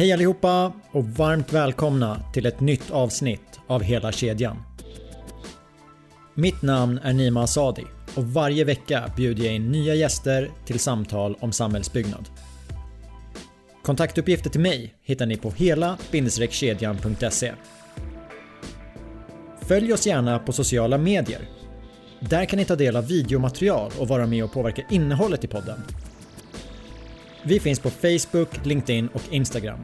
Hej allihopa och varmt välkomna till ett nytt avsnitt av Hela kedjan. Mitt namn är Nima Asadi och varje vecka bjuder jag in nya gäster till samtal om samhällsbyggnad. Kontaktuppgifter till mig hittar ni på hela-kedjan.se. Följ oss gärna på sociala medier. Där kan ni ta del av videomaterial och vara med och påverka innehållet i podden. Vi finns på Facebook, LinkedIn och Instagram.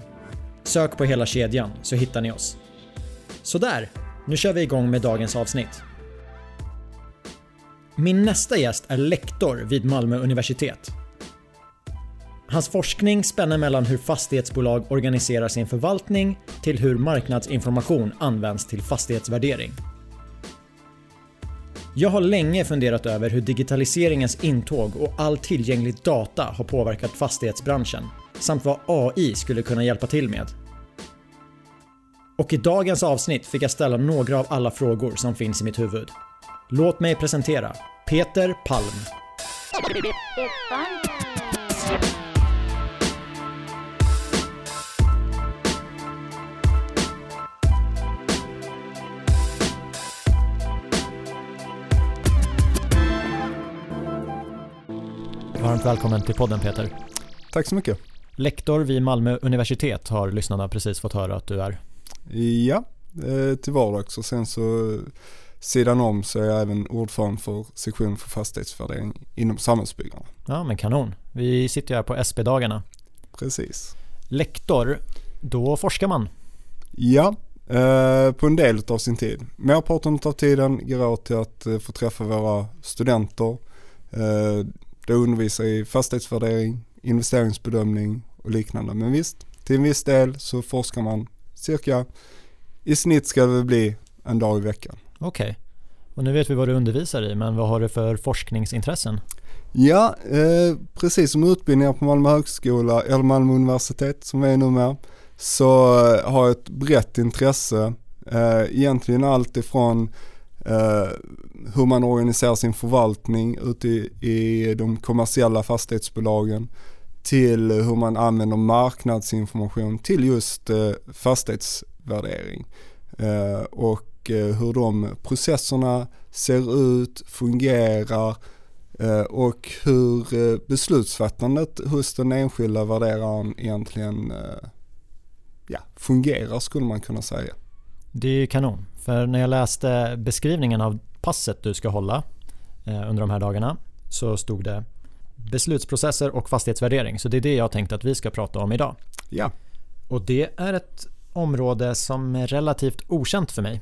Sök på hela kedjan så hittar ni oss. Sådär, nu kör vi igång med dagens avsnitt. Min nästa gäst är lektor vid Malmö universitet. Hans forskning spänner mellan hur fastighetsbolag organiserar sin förvaltning till hur marknadsinformation används till fastighetsvärdering. Jag har länge funderat över hur digitaliseringens intåg och all tillgänglig data har påverkat fastighetsbranschen samt vad AI skulle kunna hjälpa till med. Och i dagens avsnitt fick jag ställa några av alla frågor som finns i mitt huvud. Låt mig presentera Peter Palm. Varmt välkommen till podden Peter. Tack så mycket. Lektor vid Malmö universitet har lyssnarna precis fått höra att du är. Ja, eh, till vardags och sen så sidan om så är jag även ordförande för sektion för fastighetsvärdering inom samhällsbyggarna. Ja men kanon. Vi sitter ju här på SP-dagarna. Precis. Lektor, då forskar man. Ja, eh, på en del av sin tid. Merparten av tiden går åt till att eh, få träffa våra studenter. Då undervisar i fastighetsvärdering, investeringsbedömning och liknande. Men visst, till en viss del så forskar man cirka, i snitt ska det bli en dag i veckan. Okej. Okay. Och nu vet vi vad du undervisar i, men vad har du för forskningsintressen? Ja, eh, precis som utbildningar på Malmö högskola eller Malmö universitet som vi är nu med, så har jag ett brett intresse. Eh, egentligen allt ifrån eh, hur man organiserar sin förvaltning ute i, i de kommersiella fastighetsbolagen till hur man använder marknadsinformation till just eh, fastighetsvärdering. Eh, och eh, hur de processerna ser ut, fungerar och hur beslutsfattandet hos den enskilda värderaren egentligen ja, fungerar skulle man kunna säga. Det är ju kanon. För när jag läste beskrivningen av passet du ska hålla under de här dagarna så stod det beslutsprocesser och fastighetsvärdering. Så det är det jag tänkte att vi ska prata om idag. Ja. Och det är ett område som är relativt okänt för mig.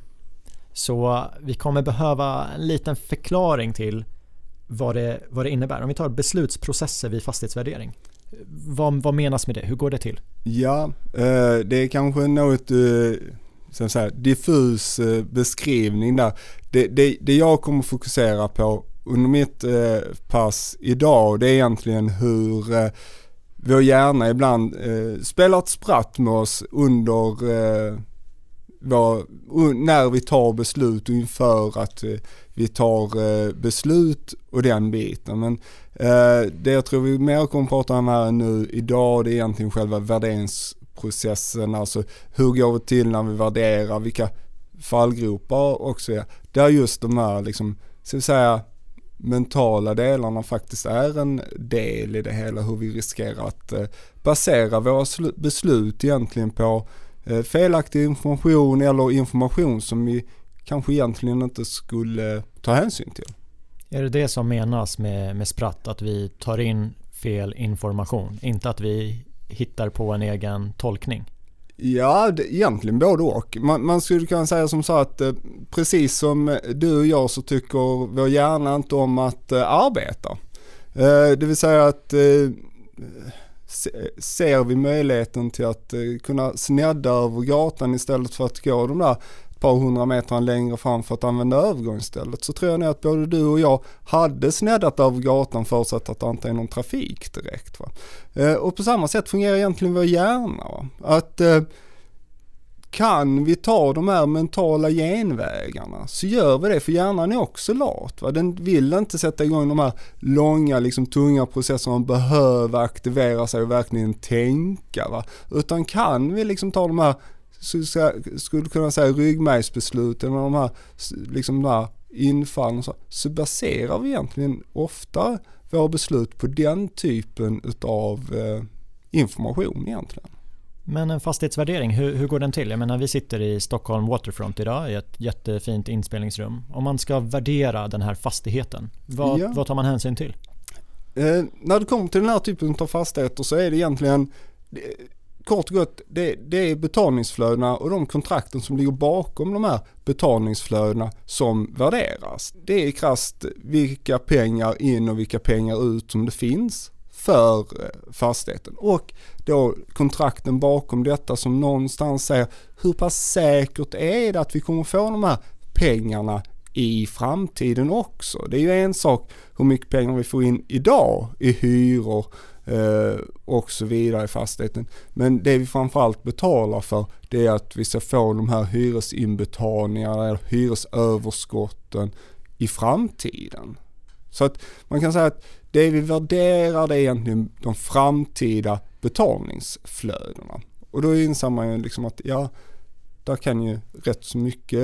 Så vi kommer behöva en liten förklaring till vad det, vad det innebär. Om vi tar beslutsprocesser vid fastighetsvärdering. Vad, vad menas med det? Hur går det till? Ja, eh, det är kanske något så så här, diffus eh, beskrivning där. Det, det, det jag kommer fokusera på under mitt eh, pass idag det är egentligen hur eh, vår hjärna ibland eh, spelar ett spratt med oss under eh, vår, när vi tar beslut och inför att eh, vi tar eh, beslut och den biten. Men eh, det jag tror vi mer kommer att prata om här nu idag det är egentligen själva värderingsprocessen. alltså hur går det till när vi värderar, vilka fallgropar och så. Där just de här liksom, ska vi säga, mentala delarna faktiskt är en del i det hela, hur vi riskerar att eh, basera våra beslut egentligen på eh, felaktig information eller information som vi kanske egentligen inte skulle ta hänsyn till. Är det det som menas med, med spratt, att vi tar in fel information? Inte att vi hittar på en egen tolkning? Ja, det, egentligen både och. Man, man skulle kunna säga som så att eh, precis som du och jag så tycker vår hjärna inte om att eh, arbeta. Eh, det vill säga att eh, ser vi möjligheten till att eh, kunna snedda över gatan istället för att gå de där par hundra meter längre fram för att använda övergångsstället så tror jag nog att både du och jag hade sneddat över gatan förutsatt att det inte är någon trafik direkt. Va? Eh, och på samma sätt fungerar egentligen vår hjärna. Va? Att eh, kan vi ta de här mentala genvägarna så gör vi det för hjärnan är också lat. Va? Den vill inte sätta igång de här långa, liksom, tunga processerna och behöva aktivera sig och verkligen tänka. Va? Utan kan vi liksom ta de här, skulle kunna säga ryggmärgsbesluten och de här, liksom de här infallen så, så baserar vi egentligen ofta våra beslut på den typen utav eh, information egentligen. Men en fastighetsvärdering, hur, hur går den till? Jag menar vi sitter i Stockholm Waterfront idag i ett jättefint inspelningsrum. Om man ska värdera den här fastigheten, vad, ja. vad tar man hänsyn till? Eh, när det kommer till den här typen av fastigheter så är det egentligen kort och gott, det, det, är betalningsflödena och de kontrakten som ligger bakom de här betalningsflödena som värderas. Det är krasst vilka pengar in och vilka pengar ut som det finns för eh, fastigheten. Och då kontrakten bakom detta som någonstans säger hur pass säkert är det att vi kommer få de här pengarna i framtiden också. Det är ju en sak hur mycket pengar vi får in idag i hyror Eh, och så vidare i fastigheten. Men det vi framförallt betalar för det är att vi ska få de här hyresinbetalningarna eller hyresöverskotten i framtiden. Så att man kan säga att det vi värderar det är egentligen de framtida betalningsflödena. Och då inser man ju liksom att ja, där kan ju rätt så mycket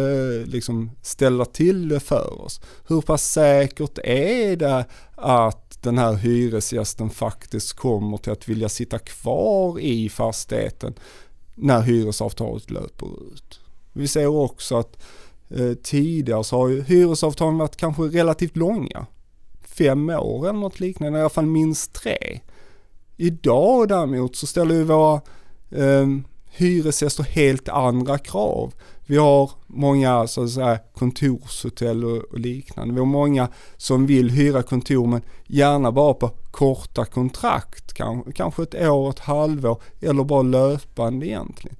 liksom ställa till det för oss. Hur pass säkert är det att den här hyresgästen faktiskt kommer till att vilja sitta kvar i fastigheten när hyresavtalet löper ut? Vi ser också att eh, tidigare så har ju hyresavtalen varit kanske relativt långa fem år eller något liknande, i alla fall minst tre. Idag däremot så ställer ju våra eh, hyresgäster helt andra krav. Vi har många så att säga, kontorshotell och, liknande. Vi har många som vill hyra kontor men gärna bara på korta kontrakt, kanske ett år, ett halvår eller bara löpande egentligen.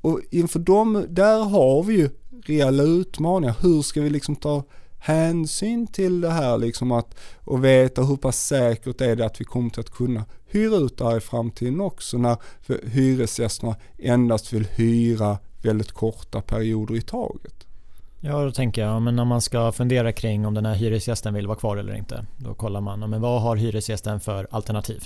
Och inför dem, där har vi ju reella utmaningar. Hur ska vi liksom ta hänsyn till det här liksom att och veta hur pass säkert är det att vi kommer till att kunna hyra ut det här i framtiden också när hyresgästerna endast vill hyra väldigt korta perioder i taget. Ja, då tänker jag, men när man ska fundera kring om den här hyresgästen vill vara kvar eller inte, då kollar man, men vad har hyresgästen för alternativ?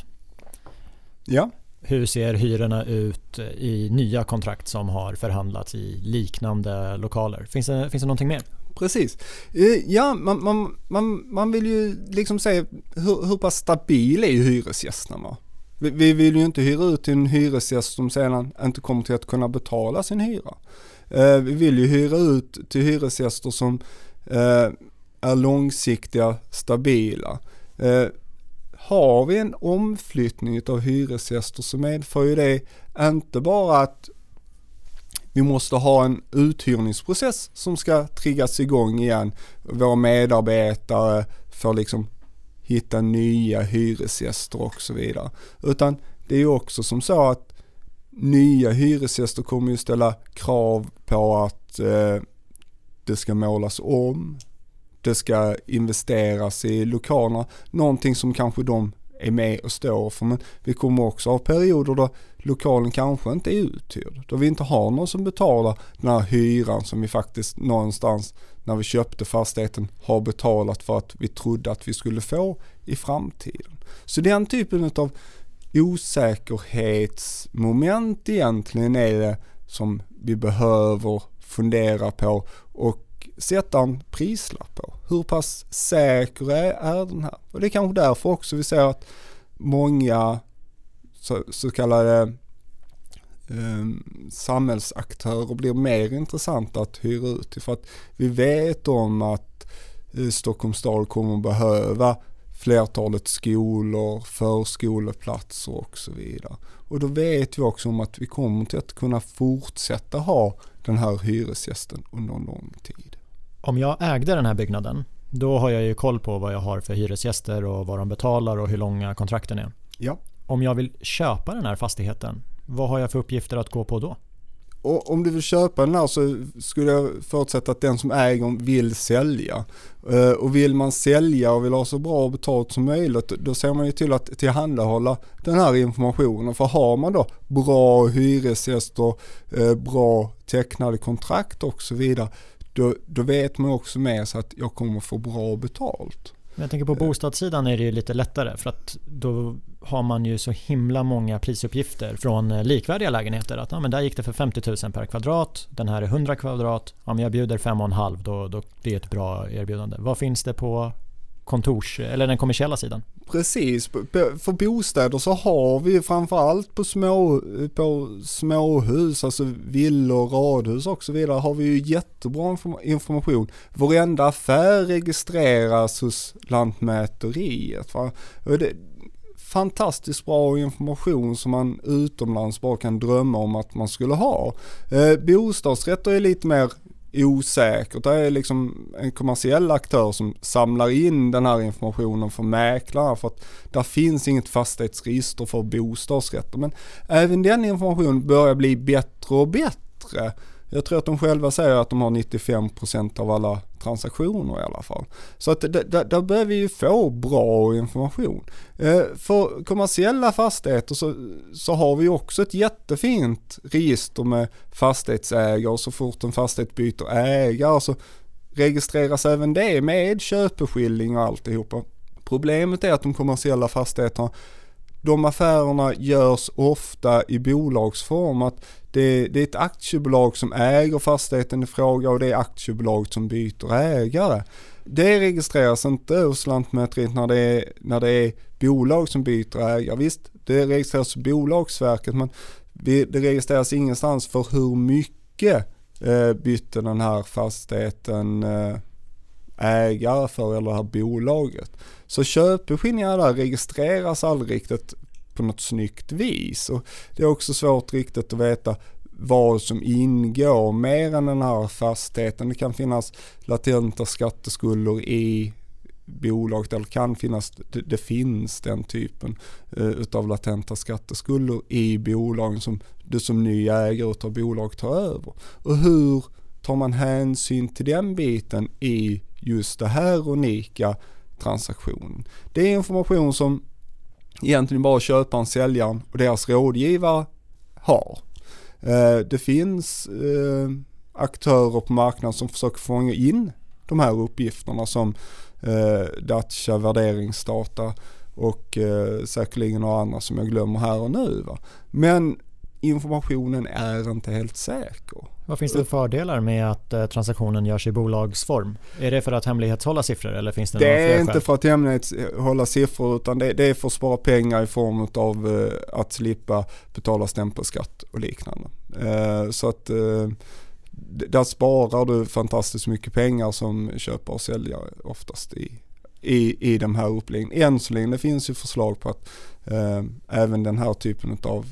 Ja. Hur ser hyrorna ut i nya kontrakt som har förhandlats i liknande lokaler? Finns det, finns det någonting mer? Precis. Eh, ja, man, man, man, man vill ju liksom se hur, hur pass stabil är hyresgästerna? Vi, vi vill ju inte hyra ut till en hyresgäst som sedan inte kommer till att kunna betala sin hyra. Eh, vi vill ju hyra ut till hyresgäster som eh, är långsiktiga, stabila. Har vi en omflyttning av hyresgäster så medför ju det inte bara att vi måste ha en uthyrningsprocess som ska triggas igång igen. Våra medarbetare får liksom hitta nya hyresgäster och så vidare. Utan det är ju också som så att nya hyresgäster kommer ju ställa krav på att eh, det ska målas om, det ska investeras i lokalerna, någonting som kanske de är med och står för. Men vi kommer också ha perioder då lokalen kanske inte är uthyrd. Då vi inte har någon som betalar den här hyran som vi faktiskt någonstans när vi köpte fastigheten har betalat för att vi trodde att vi skulle få i framtiden. Så den typen av osäkerhetsmoment egentligen är det som vi behöver fundera på och sätta en prislapp på. Hur pass säker är, är den här? Och det är kanske därför också vi ser att många så, så kallade eh, samhällsaktörer blir mer intressanta att hyra ut till. För att vi vet om att eh, Stockholms stad kommer att behöva flertalet skolor, förskoleplatser och så vidare. Och då vet vi också om att vi kommer till att kunna fortsätta ha den här hyresgästen under en lång tid. Om jag ägde den här byggnaden, då har jag ju koll på vad jag har för hyresgäster och vad de betalar och hur långa kontrakten är. Ja. Om jag vill köpa den här fastigheten, vad har jag för uppgifter att gå på då? och om du vill köpa den här så skulle jag förutsätta att den som äger vill sälja. Eh, och vill man sälja och vill ha så bra betalt som möjligt då ser man ju till att tillhandahålla den här informationen. För har man då bra hyresgäster, eh, bra tecknade kontrakt och så vidare då, då vet man också med sig att jag kommer få bra betalt. Jag tänker på bostadssidan är det ju lite lättare för att då har man ju så himla många prisuppgifter från eh, likvärdiga lägenheter. Att ja, men där gick det för 50 000 per kvadrat, den här är 100 kvadrat, ja, men jag bjuder 5,5 då, då det är ett bra erbjudande. Vad finns det på kontors eller den kommersiella sidan? Precis, för bostäder så har vi framförallt på, små, på småhus, alltså villor, radhus och så vidare har vi ju jättebra information. Varenda affär registreras hos Lantmäteriet. Va? Och det, fantastiskt bra information som man utomlands bara kan drömma om att man skulle ha. Eh, bostadsrätter är lite mer osäkert. Det är liksom en kommersiell aktör som samlar in den här informationen för mäklarna för att där finns inget fastighetsregister för bostadsrätter. Men även den informationen börjar bli bättre och bättre. Jag tror att de själva säger att de har 95% av alla transaktioner i alla fall. Så att där behöver vi ju få bra information. Eh, för kommersiella fastigheter så, så har vi också ett jättefint register med fastighetsägare så fort en fastighet byter ägare så registreras även det med köpeskilling och alltihopa. Problemet är att de kommersiella fastigheterna de affärerna görs ofta i bolagsform. Att det, det, är ett aktiebolag som äger fastigheten i fråga och det är aktiebolaget som byter ägare. Det registreras inte hos Lantmäteriet när det är, när det är bolag som byter ägare. Visst, det registreras hos Bolagsverket men det registreras ingenstans för hur mycket eh, bytte den här fastigheten eh, ägare för eller det här bolaget. Så köpeskillingar där registreras aldrig riktigt på något snyggt vis. Och det är också svårt riktigt att veta vad som ingår mer än den här fastigheten. Det kan finnas latenta skatteskulder i bolaget eller kan finnas, det, det finns den typen av utav latenta skatteskulder i bolagen som du som ny ägare utav bolag tar över. Och hur tar man hänsyn till den biten i just det här unika transaktionen? Det är information som egentligen bara köparen, säljaren och deras rådgivare har. Eh, det finns eh, aktörer på marknaden som försöker fånga in de här uppgifterna som eh, Dacia värderingsdata och säkerligen några andra som jag glömmer här och nu. Men informationen är inte helt säker. Vad finns det för fördelar med att eh, transaktionen görs i bolagsform? Är det för att hemlighetshålla siffror eller finns det Det är inte för att hemlighetshålla siffror utan det, det, är för att spara pengar i form av eh, att slippa betala stämpelskatt och liknande. Eh, så att där sparar du fantastiskt mycket pengar som köpare och säljare oftast i, i, i de här uppläggen. Än så länge det finns ju förslag på att även den här typen av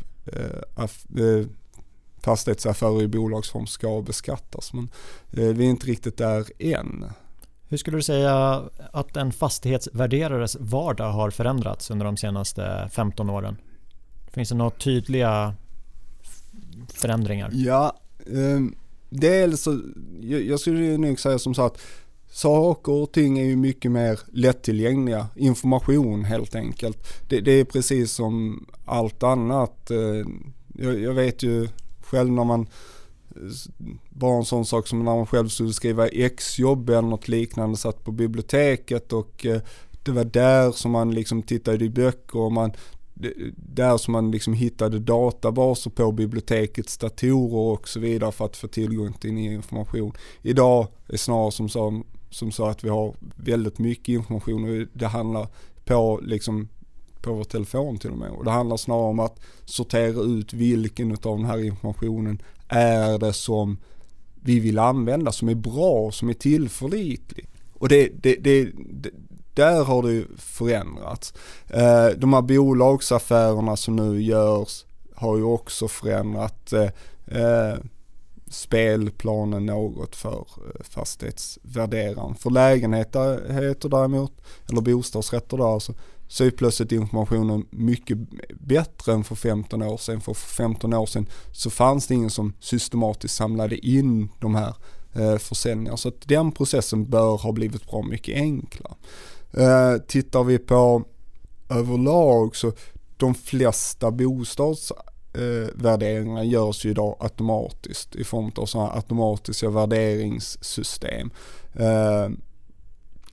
fastighetsaffärer i bolagsform ska beskattas. Men eh, vi är inte riktigt där än. Hur skulle du säga att en fastighetsvärderares vardag har förändrats under de senaste 15 åren? Finns det några tydliga förändringar? Ja, eh, dels så, jag, jag skulle nog säga som så att saker och ting är ju mycket mer lättillgängliga. Information helt enkelt. Det, det är precis som allt annat. Eh, jag, jag, vet ju själv när man bara en sån sak som när man själv skulle skriva exjobb eller något liknande, satt på biblioteket och eh, det var där som man liksom tittade i böcker och man där som man liksom hittade databaser på bibliotekets datorer och så vidare för att få tillgång till ny information. Idag är snarare som så, som sa att vi har väldigt mycket information och det handlar på liksom på vår telefon till och med. Och det handlar snarare om att sortera ut vilken av den här informationen är det som vi vill använda, som är bra, som är tillförlitlig. Och det, det, det, det där har det förändrats. Eh, de här bolagsaffärerna som nu görs har ju också förändrat. Eh, eh, Spelplanen något för eh, fastighetsvärderaren. För lägenheter däremot, eller bostadsrätter där alltså, så är plötsligt informationen mycket bättre än för 15 år sedan. För 15 år sedan så fanns det ingen som systematiskt samlade in de här eh, försäljningarna. Så att den processen bör ha blivit bra mycket enklare. Eh, tittar vi på överlag så de flesta bostads eh, görs ju idag automatiskt i form av sådana automatiska värderingssystem. Eh,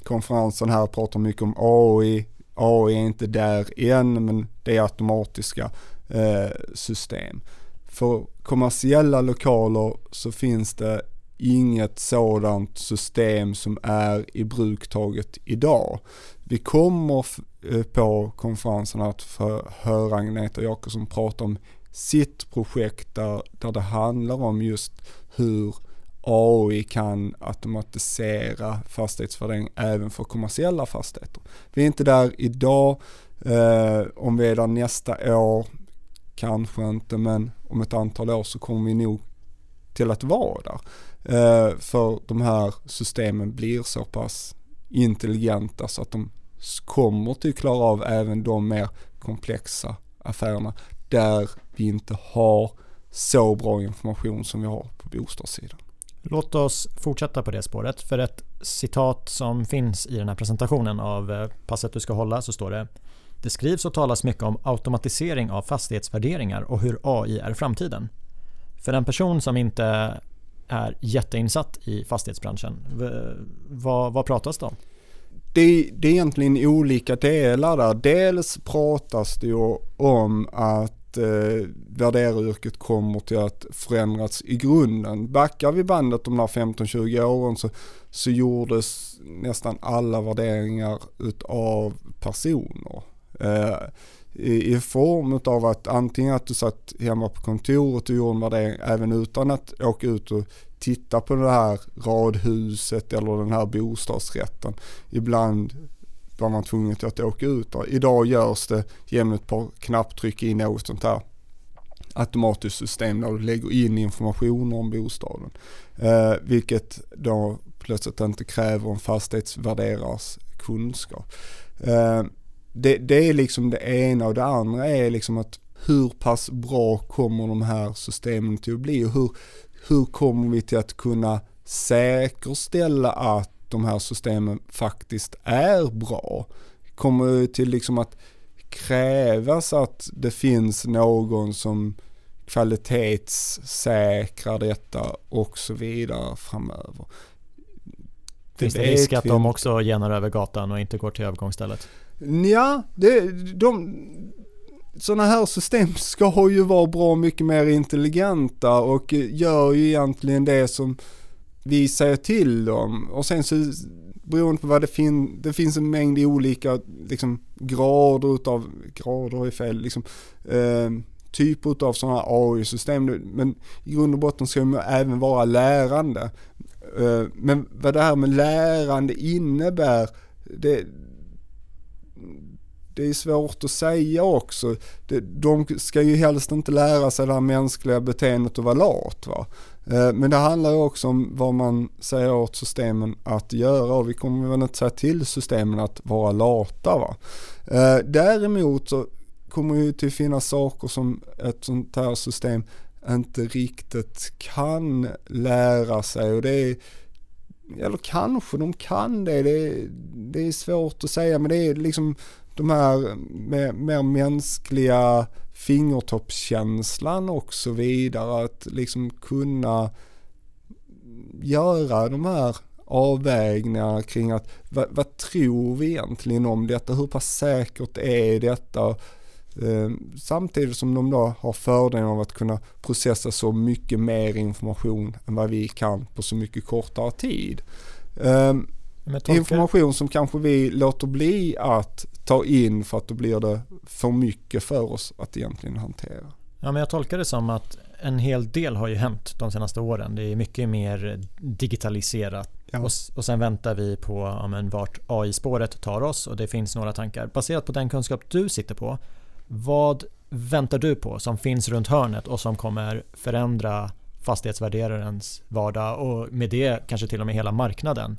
konferensen här pratar mycket om AI, AI är inte där än men det är automatiska eh, system. För kommersiella lokaler så finns det inget sådant system som är i bruk taget idag. Vi kommer eh, på konferensen att få höra Agneta Jakobsson prata om sitt projekt där, där det handlar om just hur AI kan automatisera fastighetsvärdering även för kommersiella fastigheter. Vi är inte där idag, eh, om vi är där nästa år, kanske inte, men om ett antal år så kommer vi nog till att vara där. Eh, för de här systemen blir så pass intelligenta så att de kommer till att klara av även de mer komplexa affärerna där vi inte har så bra information som vi har på bostadssidan. Låt oss fortsätta på det spåret. För ett citat som finns i den här presentationen av eh, passet du ska hålla så står det Det skrivs och talas mycket om automatisering av fastighetsvärderingar och hur AI är framtiden. För en person som inte är jätteinsatt i fastighetsbranschen, vad, vad pratas det om? Det, det är egentligen olika delar där. Dels pratas det ju om att eh, värderaryrket kommer till att förändras i grunden. Backar vi bandet de här 15-20 åren så, så gjordes nästan alla värderingar utav personer. Eh, i, i form av att antingen att du satt hemma på kontoret och gjorde en värdering även utan att åka ut och titta på det här radhuset eller den här bostadsrätten. Ibland var man tvungen till att åka ut där. Idag görs det genom ett par knapptryck i något sånt här automatiskt system där du lägger in information om bostaden. Eh, vilket då plötsligt inte kräver en fastighetsvärderares kunskap. Eh, det, det, är liksom det ena och det andra är liksom att hur pass bra kommer de här systemen till att bli och hur, hur kommer vi till att kunna säkerställa att de här systemen faktiskt är bra. Kommer till liksom att krävas att det finns någon som kvalitetssäkrar detta och så vidare framöver. Finns det, det risk att de också genar över gatan och inte går till övergångsstället? Ja, det, de, sådana här system ska ju vara bra mycket mer intelligenta och gör ju egentligen det som vi säger till dem och sen så beroende på vad det finns, det finns en mängd olika liksom, grader utav, grader är fel, liksom, eh, typer av sådana här AI-system. Men i grund och botten ska de även vara lärande. Eh, men vad det här med lärande innebär, det, det är svårt att säga också. De ska ju helst inte lära sig det här mänskliga beteendet att vara lat. Va? Eh, men det handlar ju också om vad man säger åt systemen att göra och vi kommer väl inte säga till systemen att vara lata. Va? Eh, däremot så kommer ju till finnas saker som ett sånt här system inte riktigt kan lära sig och det är eller kanske de kan det, det är, det är svårt att säga men det är liksom de här mer, mer mänskliga fingertoppskänslan och så vidare. Att liksom kunna göra de här avvägningarna kring att vad, vad, tror vi egentligen om detta? Hur pass säkert är detta? Eh, samtidigt som de då har fördelen av att kunna processa så mycket mer information än vad vi kan på så mycket kortare tid. Eh, information som kanske vi låter bli att ta in för att då blir det för mycket för oss att egentligen hantera. Ja, men jag tolkar det som att en hel del har ju hänt de senaste åren. Det är mycket mer digitaliserat. Ja. Och, och sen väntar vi på ja, men vart AI-spåret tar oss och det finns några tankar. Baserat på den kunskap du sitter på, vad väntar du på som finns runt hörnet och som kommer förändra fastighetsvärderarens vardag och med det kanske till och med hela marknaden.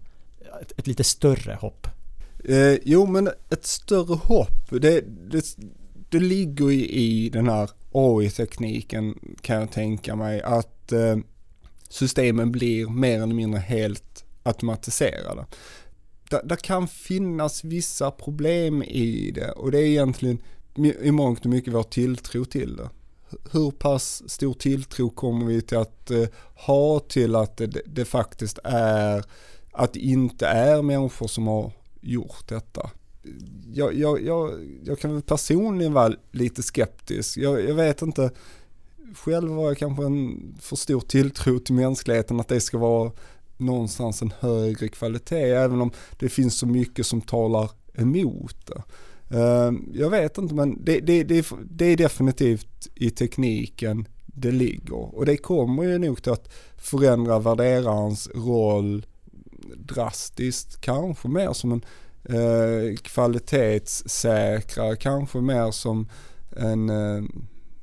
Ett, ett lite större hopp. Eh, jo men ett större hopp, det, det, det ligger i, i den här AI-tekniken kan jag tänka mig att eh, systemen blir mer eller mindre helt automatiserade. Det kan finnas vissa problem i det och det är egentligen i mångt och mycket vår tilltro till det. Hur pass stor tilltro kommer vi till att eh, ha till att det, det faktiskt är, att det inte är människor som har gjort detta? Jag, jag, jag, jag kan väl personligen vara lite skeptisk. Jag, jag vet inte, själv har jag kanske en för stor tilltro till mänskligheten att det ska vara någonstans en högre kvalitet även om det finns så mycket som talar emot det. Ehm, jag vet inte men det, det, det, det är definitivt i tekniken det ligger och det kommer ju nog till att förändra värderarens roll drastiskt, kanske mer som en eh, kvalitetssäkrare, kanske mer som en eh,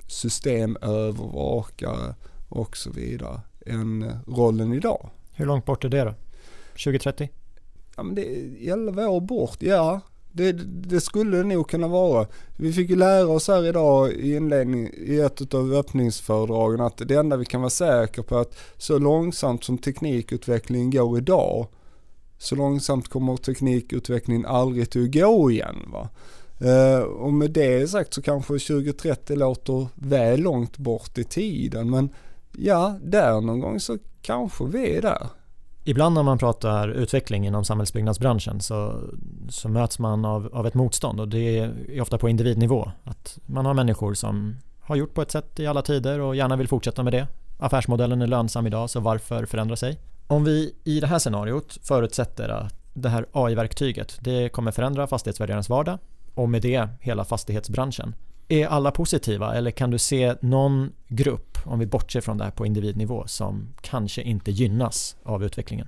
systemövervakare och så vidare än rollen idag. Hur långt bort är det då? 2030? Ja men det är 11 år bort, ja. Det, det, skulle det nog kunna vara. Vi fick ju lära oss här idag i inledning i ett av öppningsföredragen att det enda vi kan vara säkra på är att så långsamt som teknikutvecklingen går idag så långsamt kommer teknikutvecklingen aldrig till att gå igen. Va? Eh, och med det sagt så kanske 2030 låter väl långt bort i tiden men ja, där någon gång så kanske vi är där. Ibland när man pratar utveckling inom samhällsbyggnadsbranschen så, så möts man av, av ett motstånd och det är ofta på individnivå. Att man har människor som har gjort på ett sätt i alla tider och gärna vill fortsätta med det. Affärsmodellen är lönsam idag så varför förändra sig? Om vi i det här scenariot förutsätter att det här AI-verktyget det kommer förändra fastighetsvärderarens vardag och med det hela fastighetsbranschen. Är alla positiva eller kan du se någon grupp, om vi bortser från det här på individnivå, som kanske inte gynnas av utvecklingen?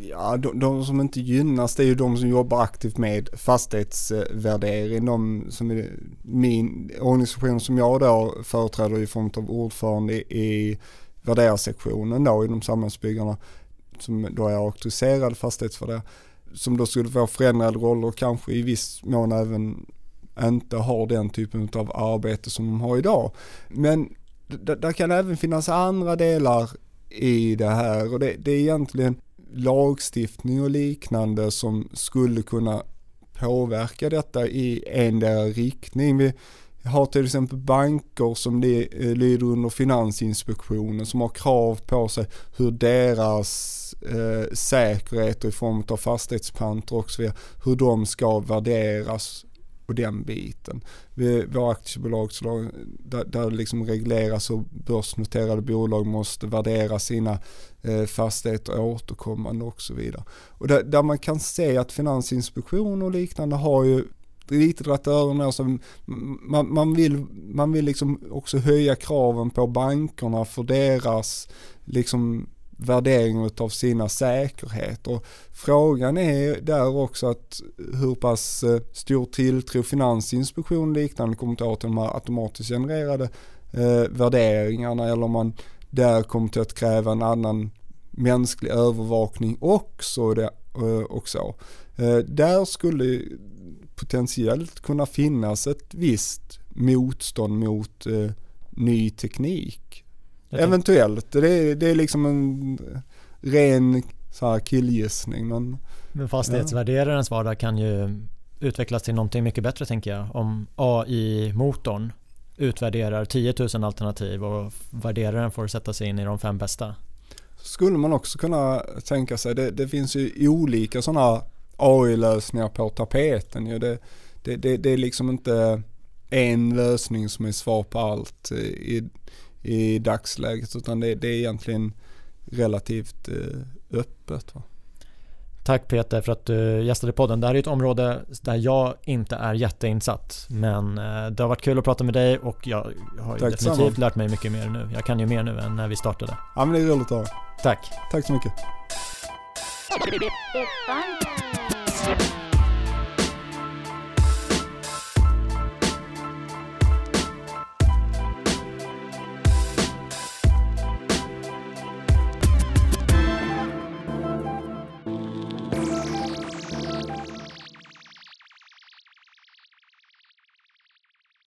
Ja, de, de, som inte gynnas det är ju de som jobbar aktivt med fastighetsvärdering. De som är min organisation som jag då företräder i form av ordförande i värderarsektionen då inom samhällsbyggarna som då är auktoriserad fastighetsvärderare som då skulle få förändrade roller och kanske i viss mån även inte har den typen av arbete som de har idag. Men det kan även finnas andra delar i det här och det, det är egentligen lagstiftning och liknande som skulle kunna påverka detta i en riktning. Vi har till exempel banker som eh, lyder under Finansinspektionen som har krav på sig hur deras eh, säkerheter i form av fastighetspanter och så vidare, hur de ska värderas och den biten. Vi, våra aktiebolag där, där det liksom regleras hur börsnoterade bolag måste värdera sina eh, fastigheter återkommande och så vidare. Och där, där, man kan se att Finansinspektionen och liknande har ju lite dragit öronen alltså, man, man, vill, man vill liksom också höja kraven på bankerna för deras liksom värdering av sina säkerheter. Frågan är där också att hur pass eh, stor tilltro Finansinspektionen och liknande kommer att ha till de här automatiskt genererade eh, värderingarna eller om man där kommer till att kräva en annan mänsklig övervakning också. Det, eh, och så. Eh, där skulle potentiellt kunna finnas ett visst motstånd mot ny teknik. Eventuellt, det är, det är liksom en ren så här killgissning. Men, men fastighetsvärderarens ja. vardag kan ju utvecklas till någonting mycket bättre tänker jag. Om AI-motorn utvärderar 10 000 alternativ och värderaren får sätta sig in i de fem bästa. Skulle man också kunna tänka sig, det, det finns ju olika sådana AI-lösningar på tapeten. Ja, det, det, det, det, är liksom inte en lösning som är svar på allt i, i dagsläget utan det, det är egentligen relativt eh, öppet. Va? Tack Peter för att du gästade podden. Det här är ett område där jag inte är jätteinsatt. Men eh, det har varit kul att prata med dig och jag har Tack definitivt samma. lärt mig mycket mer nu. Jag kan ju mer nu än när vi startade. Ja men det är roligt att höra. Tack. Tack så mycket. Thank you.